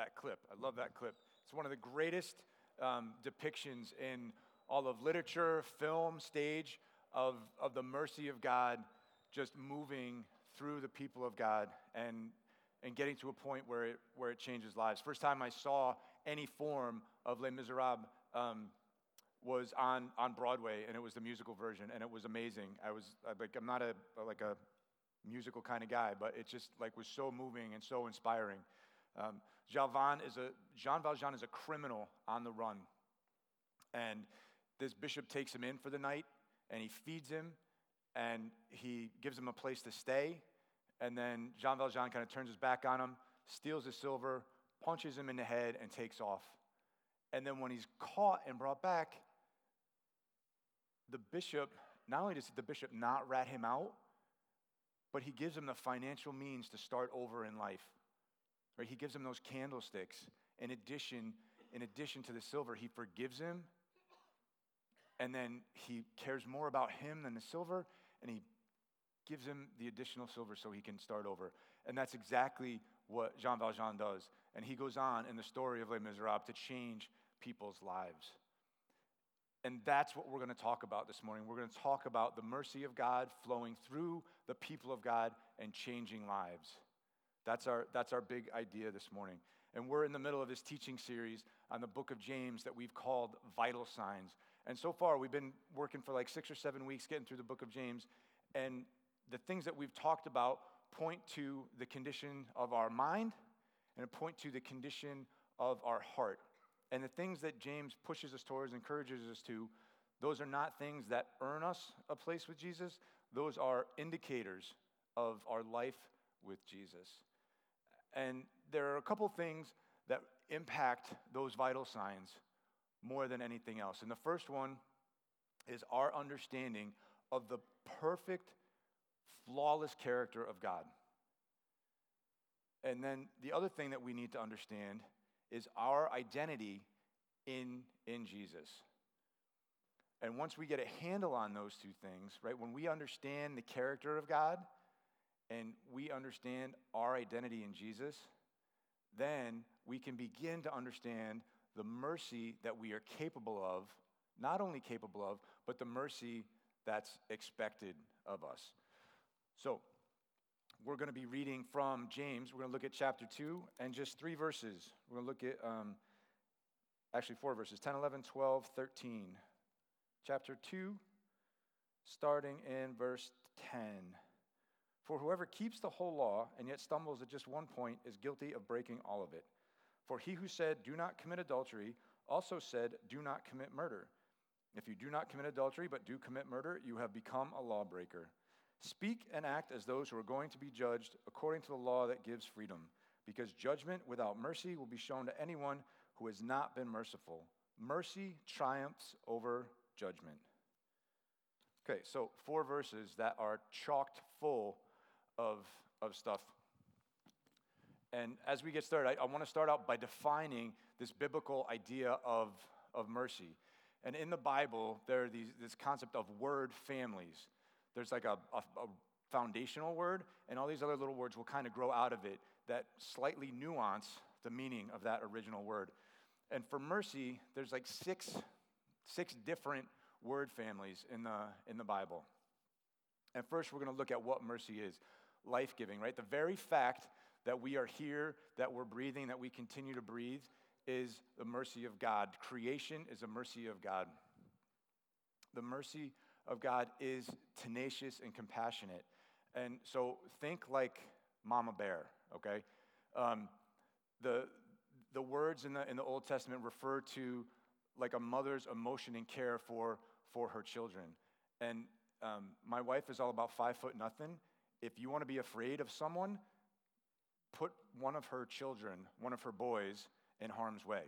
that clip. I love that clip. It's one of the greatest um, depictions in all of literature, film, stage of, of the mercy of God just moving through the people of God and, and getting to a point where it, where it changes lives. First time I saw any form of Les Miserables um, was on, on Broadway, and it was the musical version, and it was amazing. I was like, I'm not a like a musical kind of guy, but it just like was so moving and so inspiring. Um, Jean, is a, Jean Valjean is a criminal on the run, and this bishop takes him in for the night, and he feeds him, and he gives him a place to stay, and then Jean Valjean kind of turns his back on him, steals his silver, punches him in the head, and takes off. And then when he's caught and brought back, the bishop, not only does the bishop not rat him out, but he gives him the financial means to start over in life. Right? He gives him those candlesticks. In addition, in addition to the silver, he forgives him. And then he cares more about him than the silver, and he gives him the additional silver so he can start over. And that's exactly what Jean Valjean does. And he goes on in the story of Les Miserables to change people's lives. And that's what we're going to talk about this morning. We're going to talk about the mercy of God flowing through the people of God and changing lives. That's our, that's our big idea this morning. And we're in the middle of this teaching series on the book of James that we've called Vital Signs. And so far, we've been working for like six or seven weeks getting through the book of James. And the things that we've talked about point to the condition of our mind and point to the condition of our heart. And the things that James pushes us towards, encourages us to, those are not things that earn us a place with Jesus. Those are indicators of our life with Jesus. And there are a couple things that impact those vital signs more than anything else. And the first one is our understanding of the perfect, flawless character of God. And then the other thing that we need to understand is our identity in, in Jesus. And once we get a handle on those two things, right, when we understand the character of God and we understand our identity in Jesus, then we can begin to understand the mercy that we are capable of, not only capable of, but the mercy that's expected of us. So, we're going to be reading from James. We're going to look at chapter 2 and just three verses. We're going to look at, um, actually, four verses 10, 11, 12, 13. Chapter 2, starting in verse 10. For whoever keeps the whole law and yet stumbles at just one point is guilty of breaking all of it. For he who said, Do not commit adultery, also said, Do not commit murder. If you do not commit adultery but do commit murder, you have become a lawbreaker. Speak and act as those who are going to be judged according to the law that gives freedom, because judgment without mercy will be shown to anyone who has not been merciful. Mercy triumphs over judgment. Okay, so four verses that are chocked full of, of stuff. And as we get started, I, I want to start out by defining this biblical idea of, of mercy. And in the Bible, there are these, this concept of word families. There's like a, a, a foundational word, and all these other little words will kind of grow out of it that slightly nuance the meaning of that original word. And for mercy, there's like six, six different word families in the, in the Bible. And first, we're going to look at what mercy is life giving, right? The very fact that we are here, that we're breathing, that we continue to breathe is the mercy of God. Creation is a mercy of God. The mercy of God is tenacious and compassionate. And so think like Mama Bear, okay? Um, the, the words in the, in the Old Testament refer to like a mother's emotion and care for, for her children. And um, my wife is all about five foot nothing. If you want to be afraid of someone, put one of her children, one of her boys, in harm's way,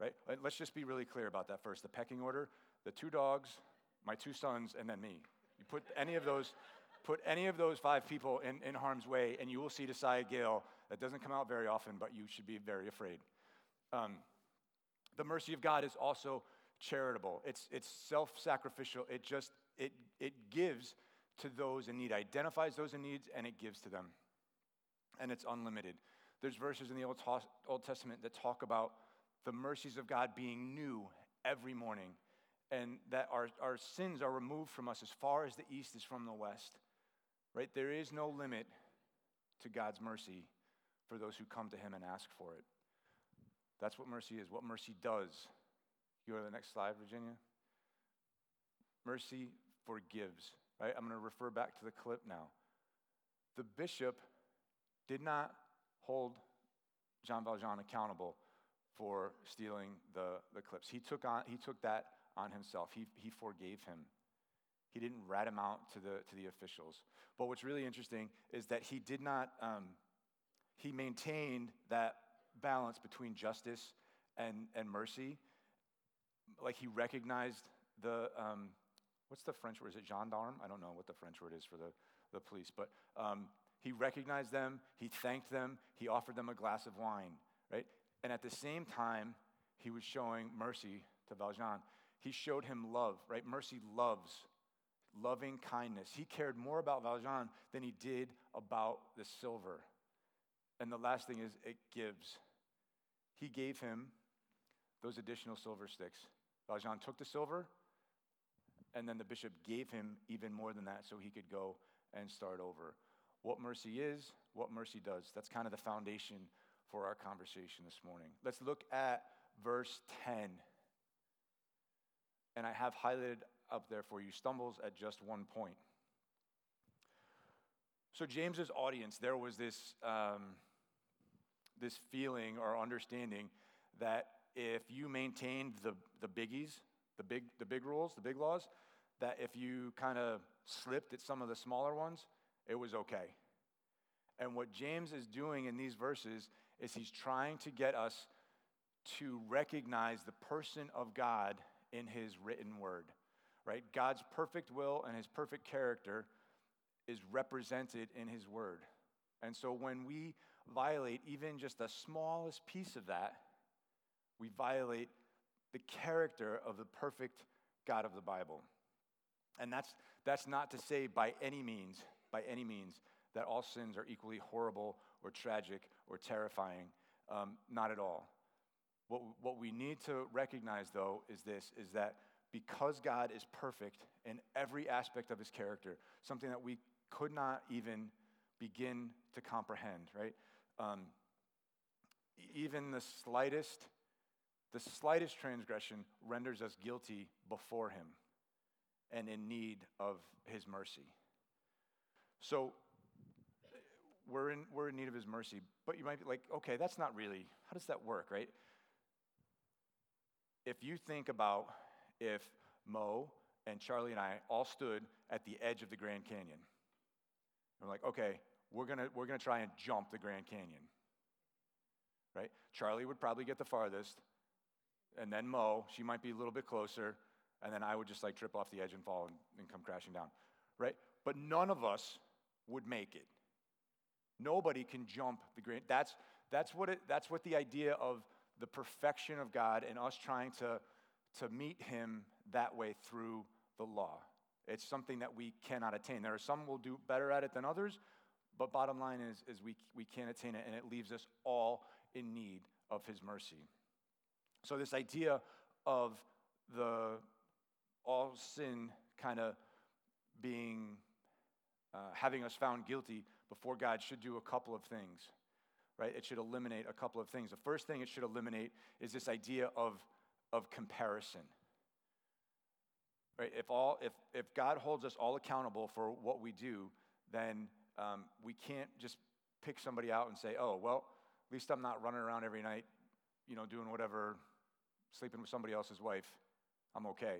right? Let's just be really clear about that first. The pecking order the two dogs, my two sons, and then me. You put any of those, put any of those five people in, in harm's way, and you will see Desai Gale. That doesn't come out very often, but you should be very afraid. Um, the mercy of God is also charitable. It's, it's self-sacrificial. It just, it, it gives to those in need, identifies those in need, and it gives to them. And it's unlimited. There's verses in the Old, Old Testament that talk about the mercies of God being new every morning and that our, our sins are removed from us as far as the east is from the west. Right? There is no limit to God's mercy for those who come to Him and ask for it. That's what mercy is, what mercy does. You go to the next slide, Virginia. Mercy forgives. Right? I'm going to refer back to the clip now. The bishop did not hold Jean Valjean accountable for stealing the, the clips. He took, on, he took that on himself. He, he forgave him. He didn't rat him out to the, to the officials. But what's really interesting is that he did not, um, he maintained that balance between justice and, and mercy. Like he recognized the, um, what's the French word? Is it gendarme? I don't know what the French word is for the, the police, but um, he recognized them, he thanked them, he offered them a glass of wine, right? And at the same time, he was showing mercy to Valjean. He showed him love, right? Mercy loves, loving kindness. He cared more about Valjean than he did about the silver. And the last thing is, it gives. He gave him those additional silver sticks. Valjean took the silver, and then the bishop gave him even more than that so he could go and start over. What mercy is, what mercy does. That's kind of the foundation for our conversation this morning. Let's look at verse 10. And I have highlighted up there for you stumbles at just one point. So, James's audience, there was this, um, this feeling or understanding that if you maintained the, the biggies, the big, the big rules, the big laws, that if you kind of slipped at some of the smaller ones, it was okay. And what James is doing in these verses is he's trying to get us to recognize the person of God in his written word, right? God's perfect will and his perfect character is represented in his word. And so when we violate even just the smallest piece of that, we violate the character of the perfect God of the Bible. And that's, that's not to say by any means, by any means, that all sins are equally horrible or tragic or terrifying. Um, not at all. What, what we need to recognize, though, is this is that because God is perfect in every aspect of his character, something that we could not even begin to comprehend, right? Um, even the slightest, the slightest transgression renders us guilty before him and in need of his mercy. So we're in, we're in need of his mercy. But you might be like, okay, that's not really, how does that work, right? If you think about if Mo and Charlie and I all stood at the edge of the Grand Canyon, we're like, okay, we're gonna, we're gonna try and jump the Grand Canyon, right? Charlie would probably get the farthest, and then Mo, she might be a little bit closer, and then I would just like trip off the edge and fall and, and come crashing down, right? But none of us would make it. Nobody can jump the green. That's, that's, what it, that's what the idea of the perfection of God and us trying to, to meet Him that way through the law. It's something that we cannot attain. There are some will do better at it than others, but bottom line is, is we, we can't attain it, and it leaves us all in need of His mercy. So, this idea of the all sin kind of being, uh, having us found guilty before God should do a couple of things, right? It should eliminate a couple of things. The first thing it should eliminate is this idea of, of comparison. Right? If, all, if, if God holds us all accountable for what we do, then um, we can't just pick somebody out and say, oh, well, at least I'm not running around every night, you know, doing whatever, sleeping with somebody else's wife. I'm okay.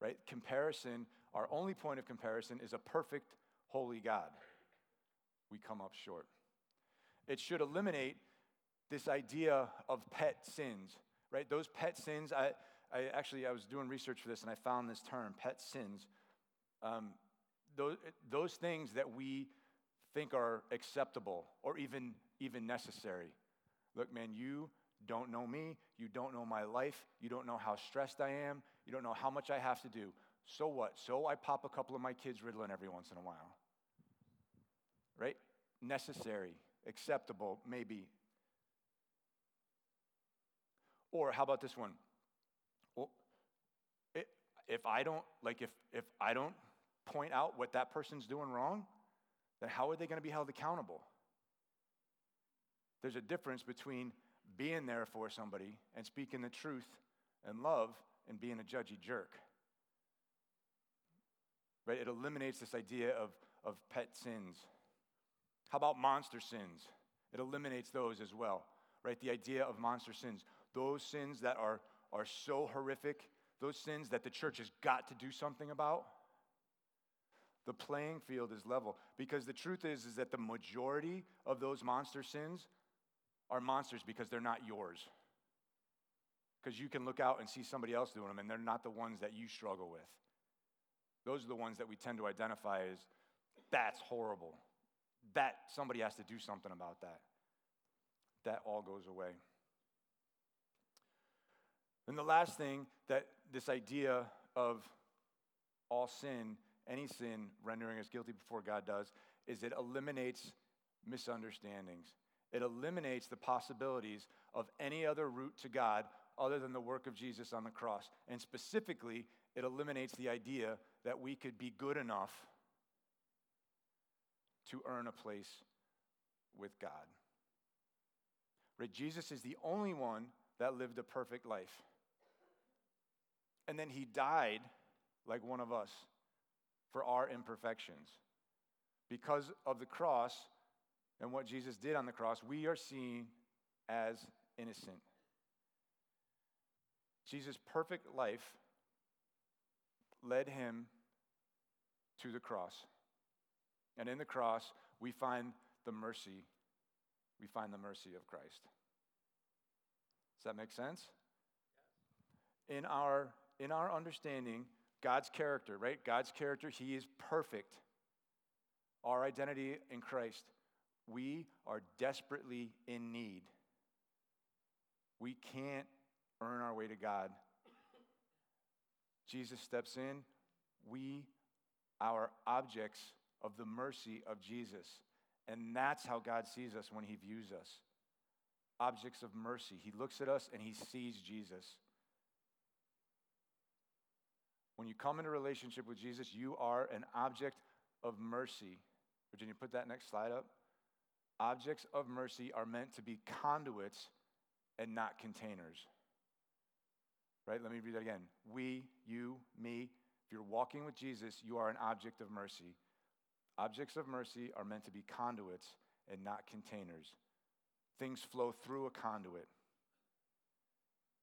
Right? Comparison, our only point of comparison is a perfect holy God, we come up short. It should eliminate this idea of pet sins, right? Those pet sins, I, I actually, I was doing research for this and I found this term, pet sins. Um, those, those things that we think are acceptable or even, even necessary. Look, man, you don't know me. You don't know my life. You don't know how stressed I am. You don't know how much I have to do. So what? So I pop a couple of my kids Ritalin every once in a while. Right? Necessary, acceptable, maybe. Or how about this one? Well, it, if I don't like if if I don't point out what that person's doing wrong, then how are they going to be held accountable? There's a difference between being there for somebody and speaking the truth and love and being a judgy jerk. Right? It eliminates this idea of, of pet sins. How about monster sins? It eliminates those as well. Right? The idea of monster sins. Those sins that are, are so horrific, those sins that the church has got to do something about. The playing field is level. Because the truth is, is that the majority of those monster sins are monsters because they're not yours. Because you can look out and see somebody else doing them, and they're not the ones that you struggle with. Those are the ones that we tend to identify as that's horrible. That somebody has to do something about that. That all goes away. And the last thing that this idea of all sin, any sin rendering us guilty before God does, is it eliminates misunderstandings. It eliminates the possibilities of any other route to God other than the work of Jesus on the cross. And specifically, it eliminates the idea that we could be good enough to earn a place with God. Right? Jesus is the only one that lived a perfect life. And then he died like one of us for our imperfections. Because of the cross and what Jesus did on the cross, we are seen as innocent. Jesus' perfect life led him to the cross. And in the cross, we find the mercy. We find the mercy of Christ. Does that make sense? In our, in our understanding, God's character, right? God's character, He is perfect. Our identity in Christ, we are desperately in need. We can't earn our way to God. Jesus steps in. We are objects of the mercy of Jesus. And that's how God sees us when he views us objects of mercy. He looks at us and he sees Jesus. When you come into relationship with Jesus, you are an object of mercy. Virginia, put that next slide up. Objects of mercy are meant to be conduits and not containers. Right? Let me read that again. We, you, me, if you're walking with Jesus, you are an object of mercy. Objects of mercy are meant to be conduits and not containers. Things flow through a conduit,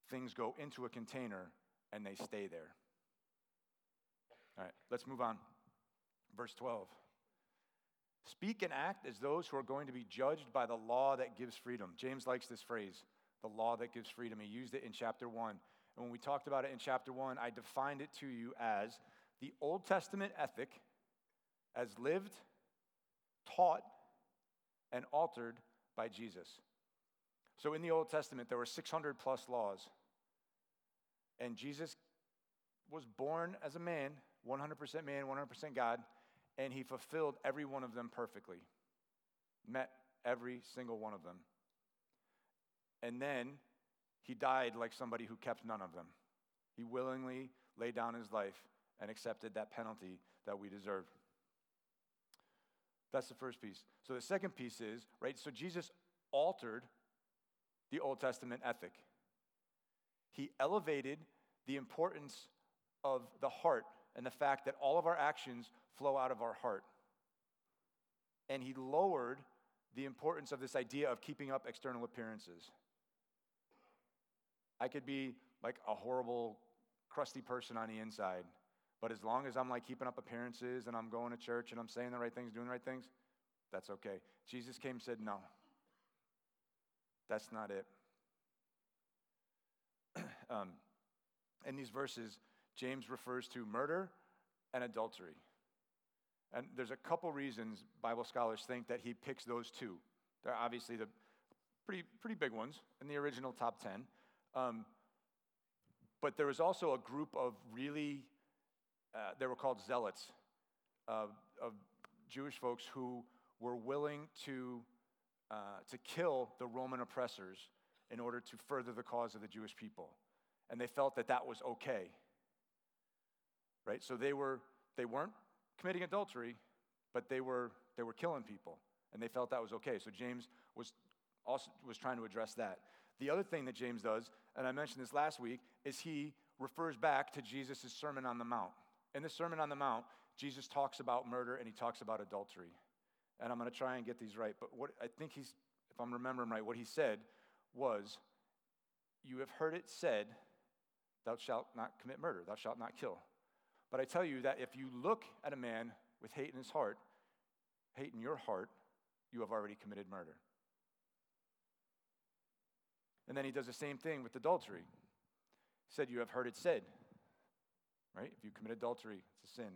things go into a container, and they stay there. All right, let's move on. Verse 12. Speak and act as those who are going to be judged by the law that gives freedom. James likes this phrase, the law that gives freedom. He used it in chapter 1. And when we talked about it in chapter 1, I defined it to you as the Old Testament ethic as lived, taught, and altered by Jesus. So in the Old Testament, there were 600 plus laws. And Jesus was born as a man, 100% man, 100% God, and he fulfilled every one of them perfectly, met every single one of them. And then he died like somebody who kept none of them. He willingly laid down his life and accepted that penalty that we deserve. That's the first piece. So the second piece is, right, so Jesus altered the Old Testament ethic. He elevated the importance of the heart and the fact that all of our actions flow out of our heart. And he lowered the importance of this idea of keeping up external appearances. I could be like a horrible, crusty person on the inside, but as long as I'm like keeping up appearances and I'm going to church and I'm saying the right things, doing the right things, that's okay. Jesus came and said, No, that's not it. um, in these verses, James refers to murder and adultery. And there's a couple reasons Bible scholars think that he picks those two. They're obviously the pretty, pretty big ones in the original top 10. Um, but there was also a group of really uh, they were called zealots, uh, of Jewish folks who were willing to uh, to kill the Roman oppressors in order to further the cause of the Jewish people. And they felt that that was okay. Right? So they, were, they weren't committing adultery, but they were, they were killing people. And they felt that was okay. So James was also was trying to address that. The other thing that James does, and I mentioned this last week, is he refers back to Jesus' Sermon on the Mount. In the Sermon on the Mount, Jesus talks about murder and he talks about adultery. And I'm going to try and get these right, but what I think he's, if I'm remembering right, what he said was, You have heard it said, Thou shalt not commit murder, thou shalt not kill. But I tell you that if you look at a man with hate in his heart, hate in your heart, you have already committed murder. And then he does the same thing with adultery. He said, You have heard it said, right? If you commit adultery, it's a sin.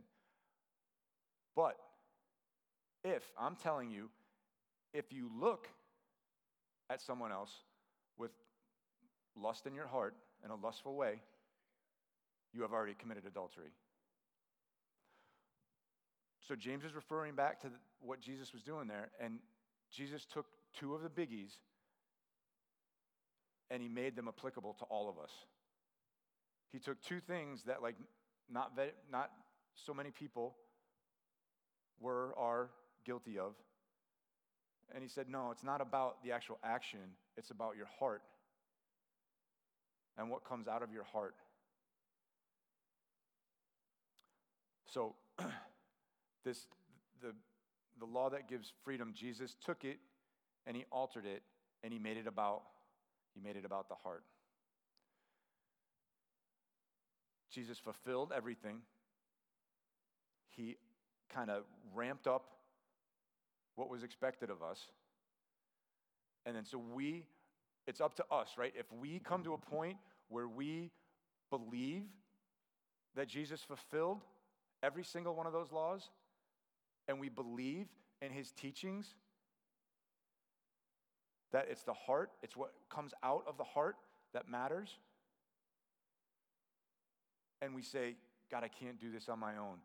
But if, I'm telling you, if you look at someone else with lust in your heart in a lustful way, you have already committed adultery. So James is referring back to what Jesus was doing there, and Jesus took two of the biggies and he made them applicable to all of us. He took two things that, like, not, not so many people were are guilty of. And he said, No, it's not about the actual action, it's about your heart and what comes out of your heart. So, this, the, the law that gives freedom, Jesus took it and he altered it and he made it about he made it about the heart. Jesus fulfilled everything. He kind of ramped up what was expected of us. And then so we, it's up to us, right? If we come to a point where we believe that Jesus fulfilled every single one of those laws, and we believe in his teachings, that it's the heart, it's what comes out of the heart that matters. And we say, God, I can't do this on my own.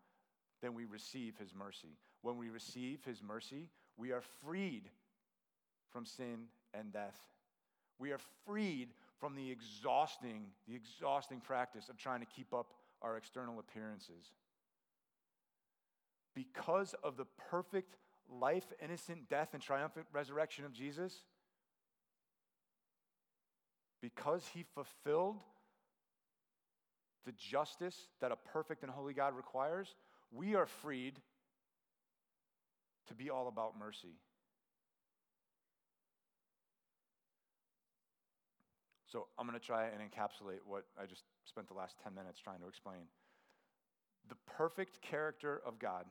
Then we receive his mercy. When we receive his mercy, we are freed from sin and death. We are freed from the exhausting, the exhausting practice of trying to keep up our external appearances. Because of the perfect life, innocent death, and triumphant resurrection of Jesus, because he fulfilled the justice that a perfect and holy God requires, we are freed to be all about mercy. So I'm going to try and encapsulate what I just spent the last 10 minutes trying to explain. The perfect character of God,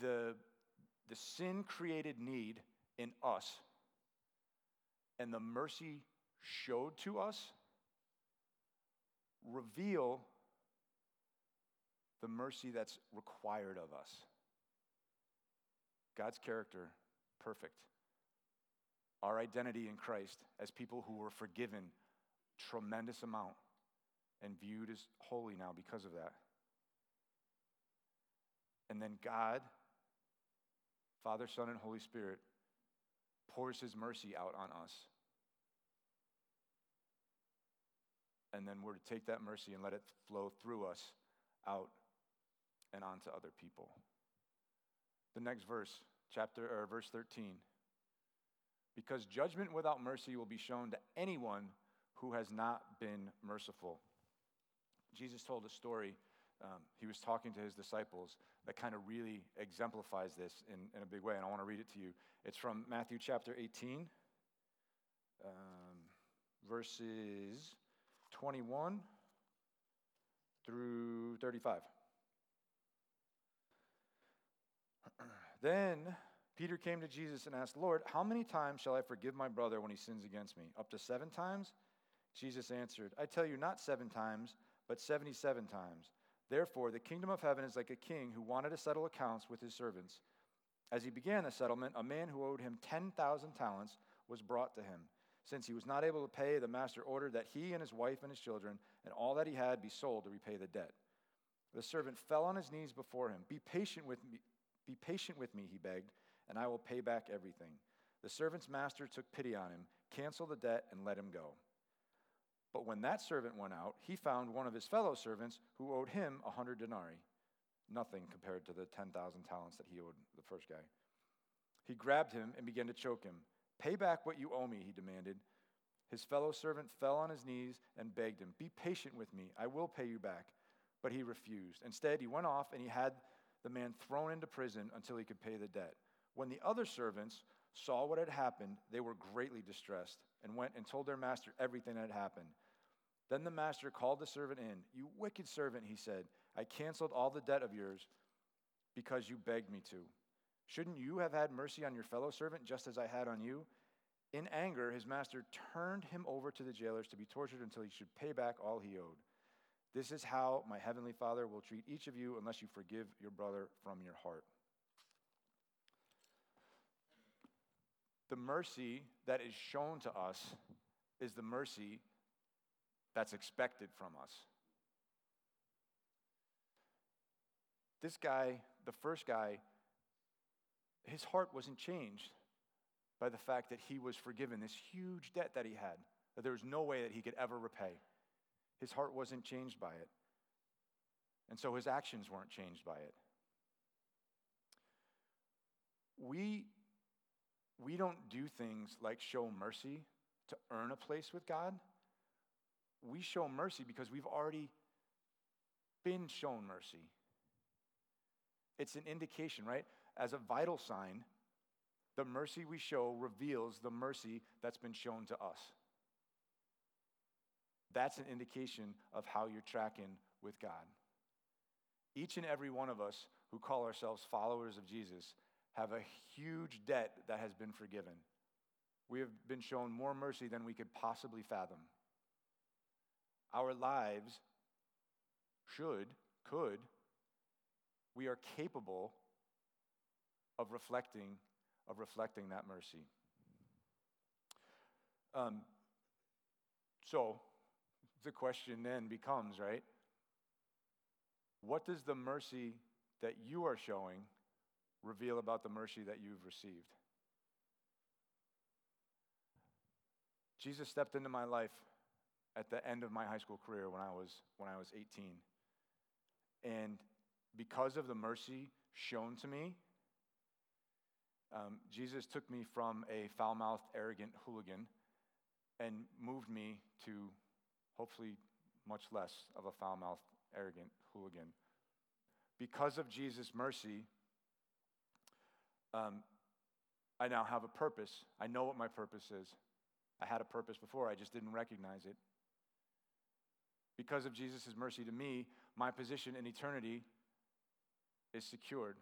the, the sin created need in us and the mercy showed to us reveal the mercy that's required of us. God's character, perfect. Our identity in Christ as people who were forgiven tremendous amount and viewed as holy now because of that. And then God, Father, Son, and Holy Spirit pours his mercy out on us. And then we're to take that mercy and let it flow through us out and onto other people. The next verse, chapter or verse 13. Because judgment without mercy will be shown to anyone who has not been merciful. Jesus told a story. Um, he was talking to his disciples that kind of really exemplifies this in, in a big way, and I want to read it to you. It's from Matthew chapter 18, um, verses 21 through 35. then Peter came to Jesus and asked, Lord, how many times shall I forgive my brother when he sins against me? Up to seven times? Jesus answered, I tell you, not seven times, but 77 times. Therefore, the kingdom of heaven is like a king who wanted to settle accounts with his servants. As he began the settlement, a man who owed him 10,000 talents was brought to him. Since he was not able to pay, the master ordered that he and his wife and his children and all that he had be sold to repay the debt. The servant fell on his knees before him. Be patient with me, be patient with me, he begged, and I will pay back everything. The servant's master took pity on him, canceled the debt, and let him go. But when that servant went out, he found one of his fellow servants who owed him a hundred denarii, nothing compared to the 10,000 talents that he owed the first guy. He grabbed him and began to choke him. Pay back what you owe me, he demanded. His fellow servant fell on his knees and begged him, Be patient with me, I will pay you back. But he refused. Instead, he went off and he had the man thrown into prison until he could pay the debt. When the other servants saw what had happened, they were greatly distressed and went and told their master everything that had happened. Then the master called the servant in. You wicked servant, he said, I canceled all the debt of yours because you begged me to. Shouldn't you have had mercy on your fellow servant just as I had on you? In anger, his master turned him over to the jailers to be tortured until he should pay back all he owed. This is how my heavenly Father will treat each of you unless you forgive your brother from your heart. The mercy that is shown to us is the mercy that's expected from us. This guy, the first guy, his heart wasn't changed by the fact that he was forgiven this huge debt that he had, that there was no way that he could ever repay. His heart wasn't changed by it. And so his actions weren't changed by it. We, we don't do things like show mercy to earn a place with God. We show mercy because we've already been shown mercy. It's an indication, right? As a vital sign, the mercy we show reveals the mercy that's been shown to us. That's an indication of how you're tracking with God. Each and every one of us who call ourselves followers of Jesus have a huge debt that has been forgiven. We have been shown more mercy than we could possibly fathom. Our lives should, could, we are capable of reflecting, of reflecting that mercy. Um, so, the question then becomes, right? What does the mercy that you are showing reveal about the mercy that you've received? Jesus stepped into my life at the end of my high school career when I was when I was 18. And because of the mercy shown to me, um, Jesus took me from a foul mouthed, arrogant hooligan and moved me to hopefully much less of a foul mouthed, arrogant hooligan. Because of Jesus' mercy, um, I now have a purpose. I know what my purpose is. I had a purpose before, I just didn't recognize it. Because of Jesus' mercy to me, my position in eternity is secured.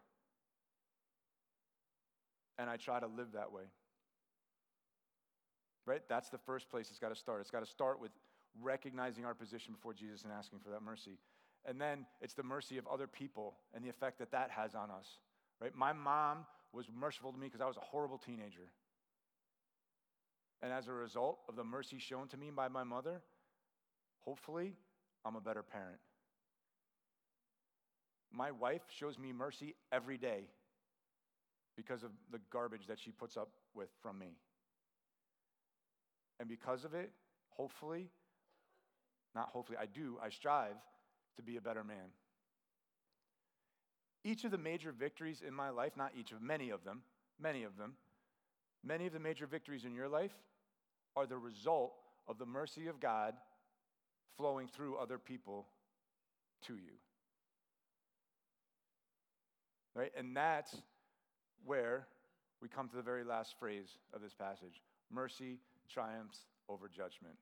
And I try to live that way. Right? That's the first place it's got to start. It's got to start with recognizing our position before Jesus and asking for that mercy. And then it's the mercy of other people and the effect that that has on us. Right? My mom was merciful to me because I was a horrible teenager. And as a result of the mercy shown to me by my mother, hopefully, I'm a better parent. My wife shows me mercy every day because of the garbage that she puts up with from me. And because of it, hopefully, not hopefully, I do, I strive to be a better man. Each of the major victories in my life, not each of many of them, many of them, many of the major victories in your life are the result of the mercy of God flowing through other people to you. Right? And that's where we come to the very last phrase of this passage mercy triumphs over judgment.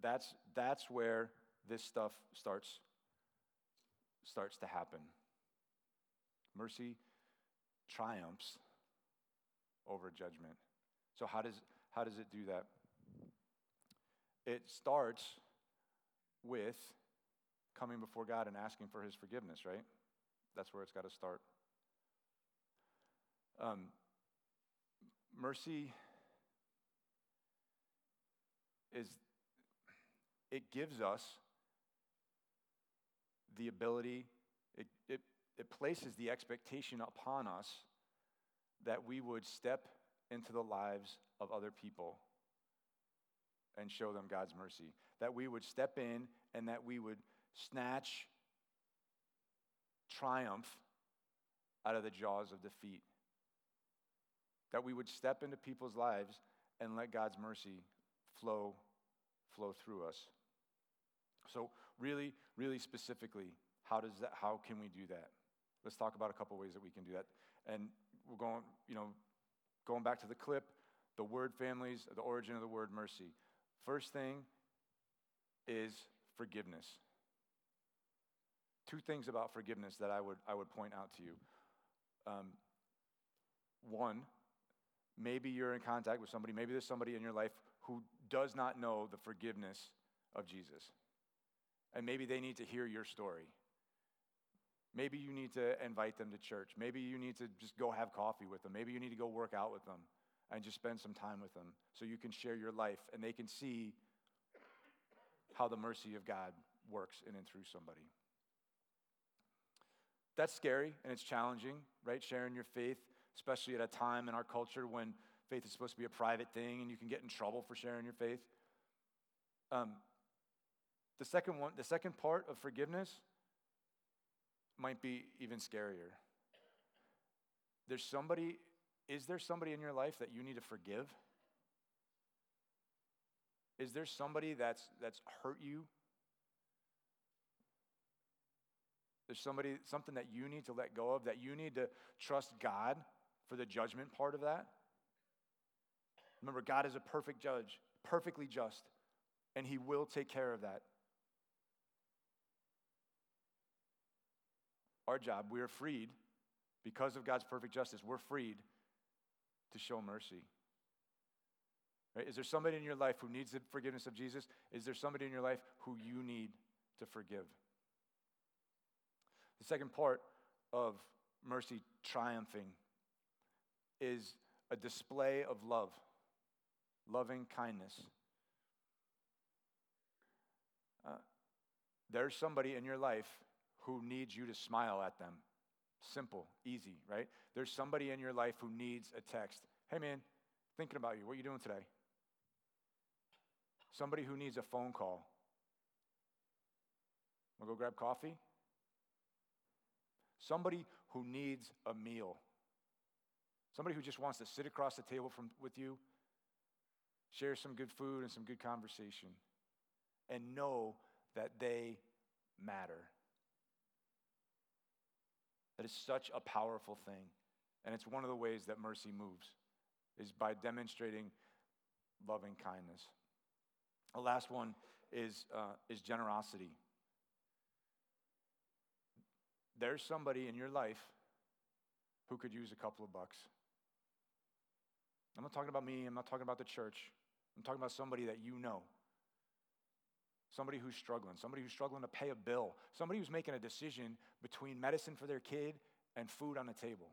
That's, that's where this stuff starts, starts to happen. Mercy triumphs over judgment. So, how does, how does it do that? It starts with coming before God and asking for his forgiveness, right? That's where it's got to start. Um, mercy is, it gives us the ability, it, it, it places the expectation upon us that we would step into the lives of other people and show them God's mercy. That we would step in and that we would snatch triumph out of the jaws of defeat. That we would step into people's lives and let God's mercy flow flow through us. So really, really specifically, how does that how can we do that? Let's talk about a couple ways that we can do that. And we're going, you know, going back to the clip, the word families, the origin of the word mercy. First thing is forgiveness. Two things about forgiveness that I would, I would point out to you. Um, one, maybe you're in contact with somebody, maybe there's somebody in your life who does not know the forgiveness of Jesus. And maybe they need to hear your story. Maybe you need to invite them to church. Maybe you need to just go have coffee with them. Maybe you need to go work out with them and just spend some time with them so you can share your life and they can see how the mercy of God works in and through somebody. That's scary and it's challenging, right? Sharing your faith, especially at a time in our culture when faith is supposed to be a private thing and you can get in trouble for sharing your faith. Um, the second one, the second part of forgiveness might be even scarier. There's somebody is there somebody in your life that you need to forgive? Is there somebody that's, that's hurt you? There's somebody, something that you need to let go of, that you need to trust God for the judgment part of that. Remember, God is a perfect judge, perfectly just, and He will take care of that. Our job, we are freed because of God's perfect justice, we're freed to show mercy. Right? Is there somebody in your life who needs the forgiveness of Jesus? Is there somebody in your life who you need to forgive? The second part of mercy triumphing is a display of love, loving kindness. Uh, there's somebody in your life who needs you to smile at them. Simple, easy, right? There's somebody in your life who needs a text. Hey, man, thinking about you. What are you doing today? Somebody who needs a phone call. Wanna go grab coffee? Somebody who needs a meal. Somebody who just wants to sit across the table from, with you, share some good food and some good conversation, and know that they matter. Is such a powerful thing. And it's one of the ways that mercy moves, is by demonstrating loving kindness. The last one is, uh, is generosity. There's somebody in your life who could use a couple of bucks. I'm not talking about me, I'm not talking about the church. I'm talking about somebody that you know. Somebody who's struggling, somebody who's struggling to pay a bill, somebody who's making a decision between medicine for their kid and food on the table.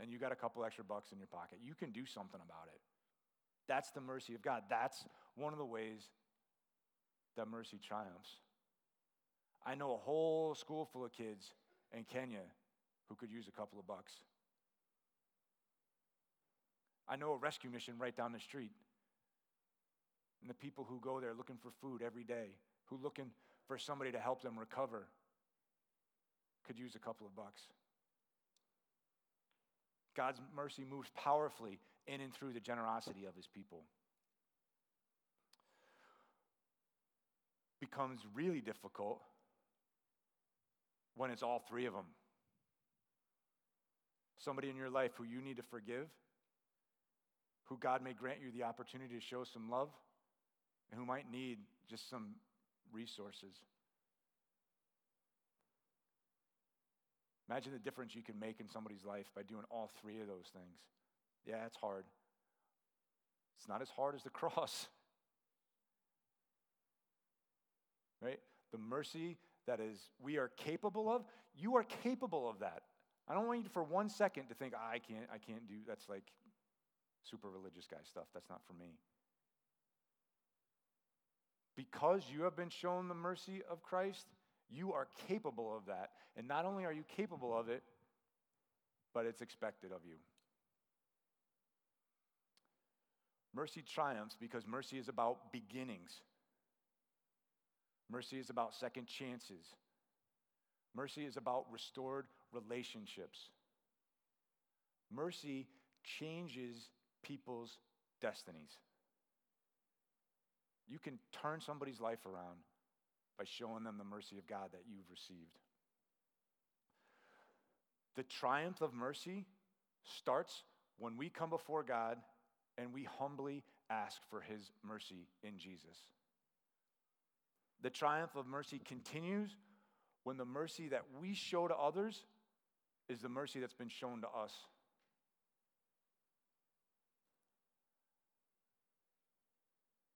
And you got a couple extra bucks in your pocket. You can do something about it. That's the mercy of God. That's one of the ways that mercy triumphs. I know a whole school full of kids in Kenya who could use a couple of bucks. I know a rescue mission right down the street and the people who go there looking for food every day, who looking for somebody to help them recover, could use a couple of bucks. God's mercy moves powerfully in and through the generosity of his people. Becomes really difficult when it's all three of them. Somebody in your life who you need to forgive, who God may grant you the opportunity to show some love and who might need just some resources. Imagine the difference you can make in somebody's life by doing all three of those things. Yeah, it's hard. It's not as hard as the cross. Right? The mercy that is we are capable of, you are capable of that. I don't want you for one second to think, I can't, I can't do that's like super religious guy stuff. That's not for me. Because you have been shown the mercy of Christ, You are capable of that. And not only are you capable of it, but it's expected of you. Mercy triumphs because mercy is about beginnings. Mercy is about second chances. Mercy is about restored relationships. Mercy changes people's destinies. You can turn somebody's life around by showing them the mercy of God that you've received. The triumph of mercy starts when we come before God and we humbly ask for his mercy in Jesus. The triumph of mercy continues when the mercy that we show to others is the mercy that's been shown to us.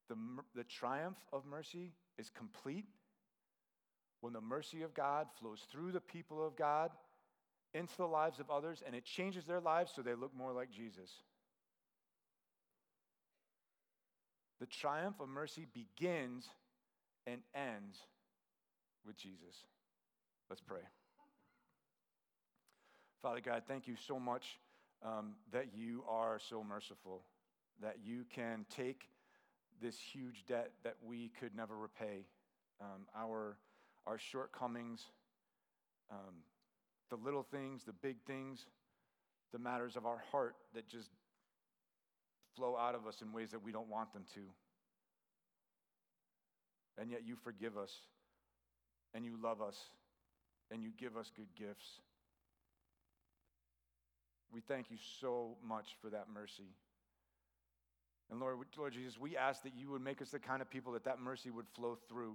The, the triumph of mercy is complete when the mercy of God flows through the people of God into the lives of others and it changes their lives so they look more like Jesus. The triumph of mercy begins and ends with Jesus. Let's pray. Father God, thank you so much um, that you are so merciful, that you can take this huge debt that we could never repay, um, our, our shortcomings, um, the little things, the big things, the matters of our heart that just flow out of us in ways that we don't want them to. And yet you forgive us, and you love us, and you give us good gifts. We thank you so much for that mercy. And Lord, Lord Jesus, we ask that you would make us the kind of people that that mercy would flow through.